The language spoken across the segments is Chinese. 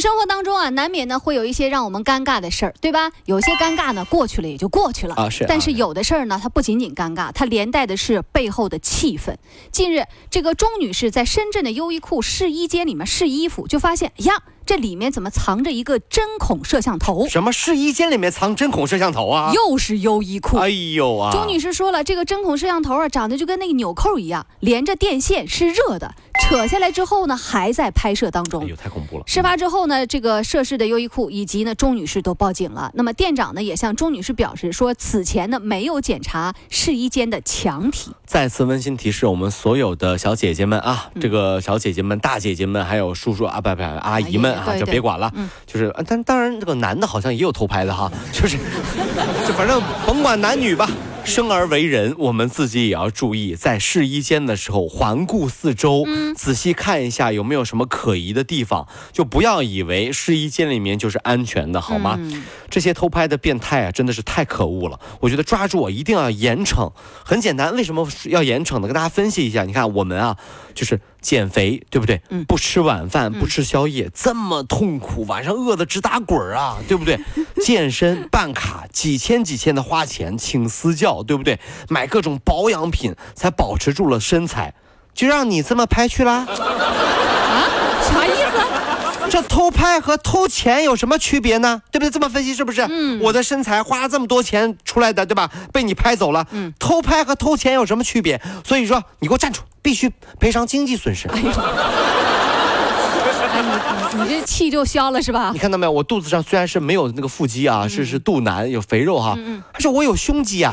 生活当中啊，难免呢会有一些让我们尴尬的事儿，对吧？有些尴尬呢过去了也就过去了啊是啊但是有的事儿呢，它不仅仅尴尬，它连带的是背后的气氛。近日，这个钟女士在深圳的优衣库试衣间里面试衣服，就发现呀，这里面怎么藏着一个针孔摄像头？什么试衣间里面藏针孔摄像头啊？又是优衣库。哎呦啊！钟女士说了，这个针孔摄像头啊，长得就跟那个纽扣一样，连着电线是热的，扯下来之后呢，还在拍摄当中哎。呦，太恐怖了！事发之后呢，这个涉事的优衣库以及呢钟女士都报警了。那么店长呢也向钟女士表示说，此前呢没有检查试衣间的墙体。再次温馨提示我们所有的小姐姐们啊，嗯这个小姐姐们、大姐姐们，还有叔叔啊，不不阿姨们啊，就对对别管了。嗯就是，啊但当然这个男的好像也有偷拍的哈，就是，就反正甭管男女吧。生而为人，我们自己也要注意，在试衣间的时候环顾四周，嗯仔细看一下有没有什么可疑的地方，就不要以为试衣间里面就是安全的，好吗？嗯这些偷拍的变态啊，真的是太可恶了！我觉得抓住我一定要严惩。很简单，为什么要严惩呢？跟大家分析一下。你看我们啊，就是减肥，对不对？嗯不吃晚饭，不吃宵夜，这么痛苦，晚上饿得直打滚儿啊，对不对？健身办卡，几千几千的花钱，请私教，对不对？买各种保养品，才保持住了身材，就让你这么拍去啦？这偷拍和偷钱有什么区别呢？对不对？这么分析是不是？嗯我的身材花了这么多钱出来的，对吧？被你拍走了。嗯偷拍和偷钱有什么区别？所以说，你给我站住，必须赔偿经济损失。哎，你你你这气就消了是吧你？看到没有？我肚子上虽然是没有那个腹肌啊，是是肚腩有肥肉哈，嗯但是我有胸肌啊。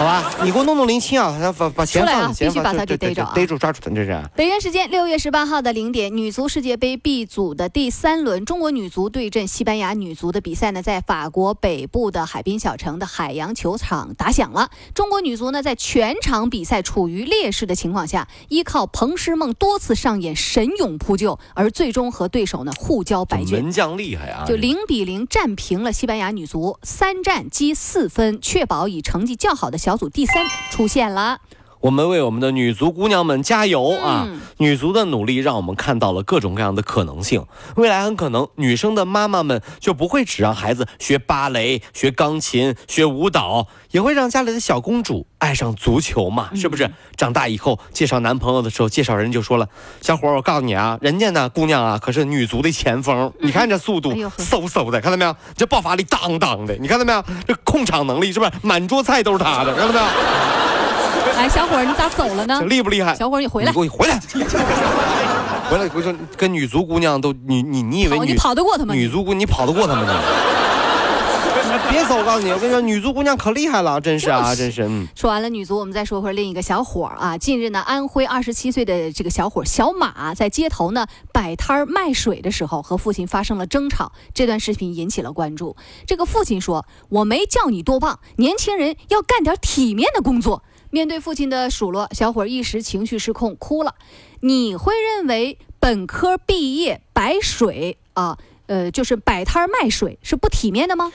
好吧，你给我弄弄林青啊，把把钱放，必须把他给逮着啊逮住抓住他，这是。北京时间六月十八号的零点，女足世界杯 B 组的第三轮，中国女足对阵西班牙女足的比赛呢，在法国北部的海滨小城的海洋球场打响了。中国女足呢，在全场比赛处于劣势的情况下，依靠彭诗梦多次上演神勇扑救，而最终和对手呢互交白卷。门将厉害啊！就零比零战平了西班牙女足，三战积四分，确保以成绩较好的小小组第三出现了。我们为我们的女足姑娘们加油啊！嗯女足的努力让我们看到了各种各样的可能性。未来很可能，女生的妈妈们就不会只让孩子学芭蕾、学钢琴、学舞蹈，也会让家里的小公主爱上足球嘛？嗯是不是？长大以后介绍男朋友的时候，介绍人就说了：“小伙儿，我告诉你啊，人家呢姑娘啊可是女足的前锋，你看这速度嗖嗖的，看到没有？这爆发力当当的，你看到没有？这控场能力是不是满桌菜都是她的？看到没有？哎，小伙儿，你咋走了呢这？厉不厉害？小伙儿，你回来你给。我回来！回来！我说跟女足姑娘都，你你你以为你跑得过他们？女足姑你跑得过她吗你？别走！我告诉你，我跟你说，女足姑娘可厉害了，真是啊，真是。嗯，说完了女足，我们再说回另一个小伙儿啊。近日呢，安徽二十七岁的这个小伙小马在街头呢摆摊卖水的时候，和父亲发生了争吵。这段视频引起了关注。这个父亲说：“我没叫你多棒，年轻人要干点体面的工作。”面对父亲的数落，小伙一时情绪失控，哭了。你会认为本科毕业摆水啊，呃，就是摆摊卖水是不体面的吗？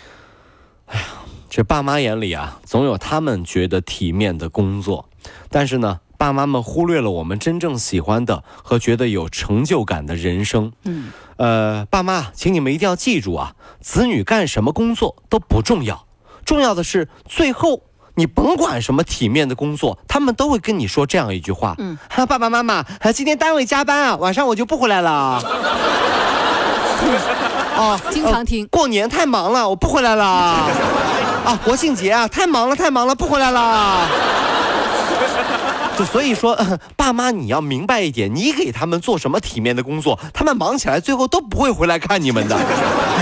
哎呀这爸妈眼里啊，总有他们觉得体面的工作，但是呢，爸妈们忽略了我们真正喜欢的和觉得有成就感的人生。嗯，呃，爸妈，请你们一定要记住啊，子女干什么工作都不重要，重要的是最后你甭管什么体面的工作，他们都会跟你说这样一句话：嗯，啊，爸爸妈妈，啊今天单位加班啊，晚上我就不回来了。啊，经常听。过年太忙了，我不回来了。啊，国庆节啊，太忙了，太忙了，不回来了。就所以说、呃爸妈你要明白一点，你给他们做什么体面的工作，他们忙起来最后都不会回来看你们的。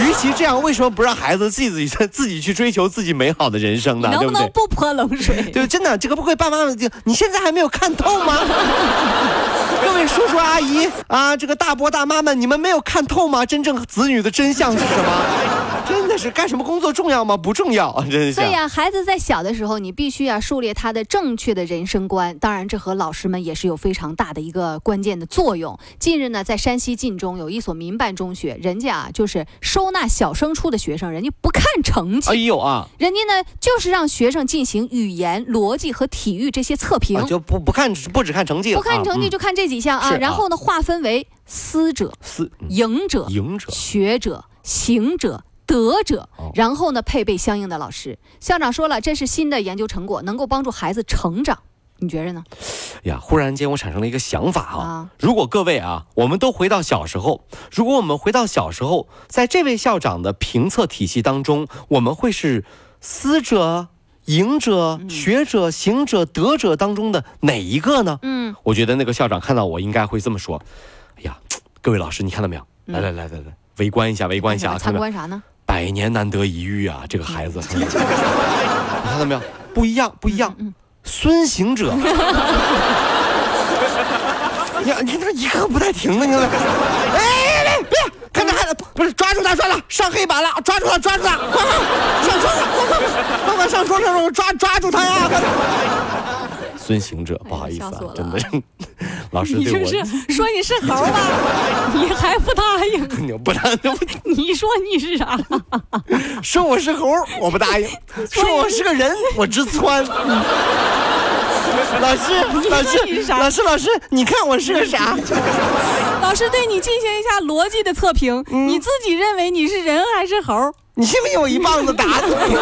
与其这样，为什么不让孩子自己自己去追求自己美好的人生呢？能不能？不泼冷水？对，真的，这个不会爸妈就你现在还没有看透吗？各位叔叔阿姨啊，这个大伯大妈们，你们没有看透吗？真正子女的真相是什么？真的是干什么工作重要吗？不重要，真是。所以啊，孩子在小的时候，你必须要树立他的正确的人生观。当然，这和老师们也是有非常大的一个关键的作用。近日呢，在山西晋中有一所民办中学，人家啊就是收纳小升初的学生，人家不看成绩，哎呦啊，人家呢就是让学生进行语言、逻辑和体育这些测评，啊就不不看不只看成绩，不看成绩啊就看这几项啊。啊然后呢，划分为思者、赢者、赢者学者、行者。德者哦，然后呢，配备相应的老师。校长说了，这是新的研究成果，能够帮助孩子成长。你觉着呢？呀，忽然间我产生了一个想法啊，啊如果各位啊，我们都回到小时候，如果我们回到小时候，在这位校长的评测体系当中，我们会是思者、赢者、学者、行者、德者当中的哪一个呢？嗯，我觉得那个校长看到我应该会这么说：“哎呀，各位老师，你看到没有？来来来来来，围观一下，围观一下啊，看参到没有？观啥呢？百年难得一遇啊，这个孩子，你看到没有？不一样，不一样。孙行者，呀，你这一刻不带停的，你看，哎，不是抓住他，抓住他，上黑板了，抓住他，抓住他，快快上桌上，快快快快上桌上，抓抓住他呀！快孙行者，不好意思啊真的是，老师你对我这是 说你是猴吧？你还不答应？你不答应，你说你是啥？说我是猴，我不答应；说我是个人，我直窜。老师，老师，啥老师，老师，你看我是个啥？老师对你进行一下逻辑的测评，嗯你自己认为你是人还是猴？你信不信我一棒子打死你？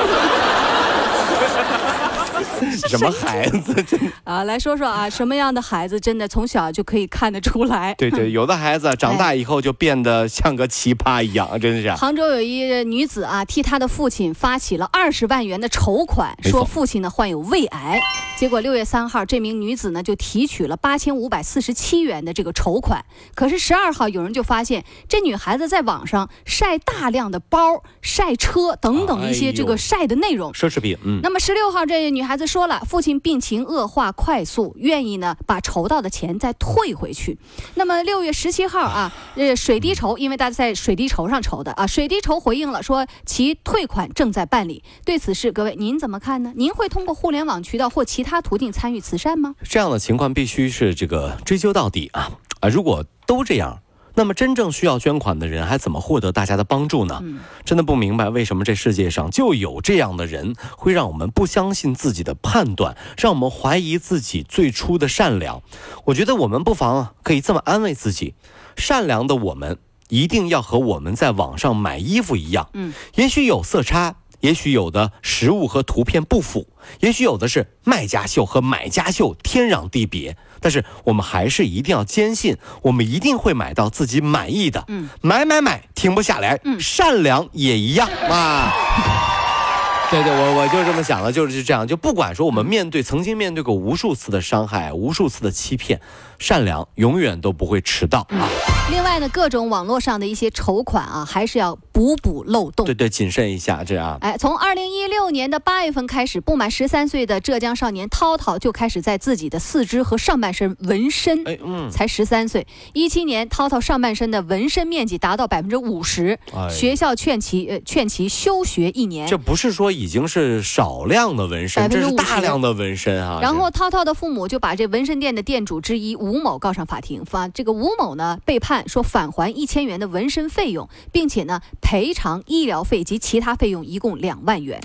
什么孩子？啊，来说说啊，什么样的孩子真的从小就可以看得出来？对对，有的孩子长大以后就变得像个奇葩一样，真的是。杭州有一女子啊，替她的父亲发起了二十万元的筹款，说父亲呢患有胃癌。结果六月三号，这名女子呢就提取了八千五百四十七元的这个筹款。可是十二号，有人就发现这女孩子在网上晒大量的包、晒车等等一些这个晒的内容。奢侈品，嗯，那么十六号，这女孩子说了，父亲病情恶化快速，愿意呢把筹到的钱再退回去。那么六月十七号啊，呃，水滴筹，因为大家在水滴筹上筹的啊，水滴筹回应了说其退款正在办理。对此事，各位您怎么看呢？您会通过互联网渠道或其他途径参与慈善吗？这样的情况必须是这个追究到底啊啊！如果都这样。那么真正需要捐款的人还怎么获得大家的帮助呢？嗯真的不明白为什么这世界上就有这样的人，会让我们不相信自己的判断，让我们怀疑自己最初的善良。我觉得我们不妨啊，可以这么安慰自己：善良的我们一定要和我们在网上买衣服一样，嗯，也许有色差，也许有的实物和图片不符，也许有的是卖家秀和买家秀天壤地别。但是我们还是一定要坚信，我们一定会买到自己满意的。嗯，买买买，停不下来。嗯善良也一样啊。对对，我我就这么想的，就是这样。就不管说我们面对曾经面对过无数次的伤害、无数次的欺骗，善良永远都不会迟到啊。另外呢，各种网络上的一些筹款啊，还是要补补漏洞对。对，谨慎一下，这样。哎，从二零一六年的八月份开始，不满十三岁的浙江少年涛涛就开始在自己的四肢和上半身纹身。哎，嗯，才十三岁，一七年涛涛上半身的纹身面积达到百分之五十，哎学校劝其呃劝其休学一年这。不是说已经是少量的纹身，这是大量的纹身啊。然后涛涛的父母就把这纹身店的店主之一吴某告上法庭，法这个吴某呢被判说返还一千元的纹身费用，并且呢赔偿医疗费及其他费用一共两万元。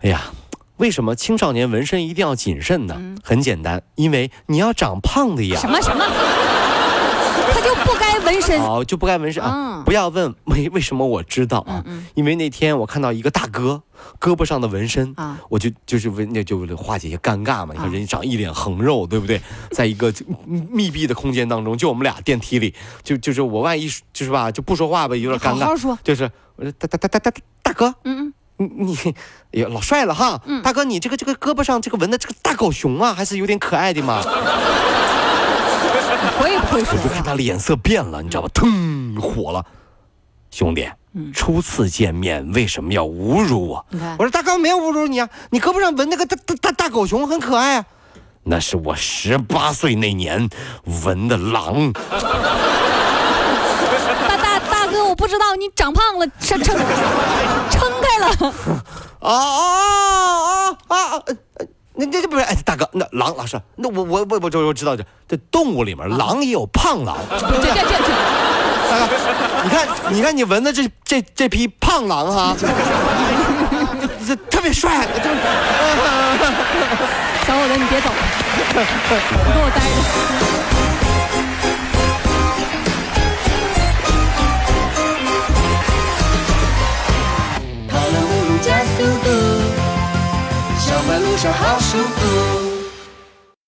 哎呀。为什么青少年纹身一定要谨慎呢？嗯很简单，因为你要长胖的呀。什么什么？他就不该纹身。好，就不该纹身啊！嗯不要问为为什么我知道啊？嗯因为那天我看到一个大哥胳膊上的纹身啊我就就是为那就为了化解一些尴尬嘛。你看啊人家长一脸横肉，对不对？在一个密闭的空间当中，就我们俩电梯里，就就是我万一就是吧就不说话吧，有点尴尬。好好说。就是我说大大大大大大哥，嗯你你哎呀老帅了哈！嗯大哥，你这个这个胳膊上这个纹的这个大狗熊啊，还是有点可爱的嘛。嗯，会不会说 我就看？他脸色变了，你知道吧？腾，火了，兄弟，嗯初次见面为什么要侮辱我？我，说大哥没有侮辱你啊，你胳膊上纹那个大大大大狗熊很可爱啊。那是我十八岁那年纹的狼。大大大哥，我不知道你长胖了，撑撑撑开了。啊啊啊啊！呃那这这不是哎，大哥，那狼老师，那我我我我就我知道这这动物里面狼也有胖狼，这这这这，大哥，你看你看你闻的这这这批胖狼哈，这这特别帅，这小伙子你别走，你跟我待着。路上好舒服。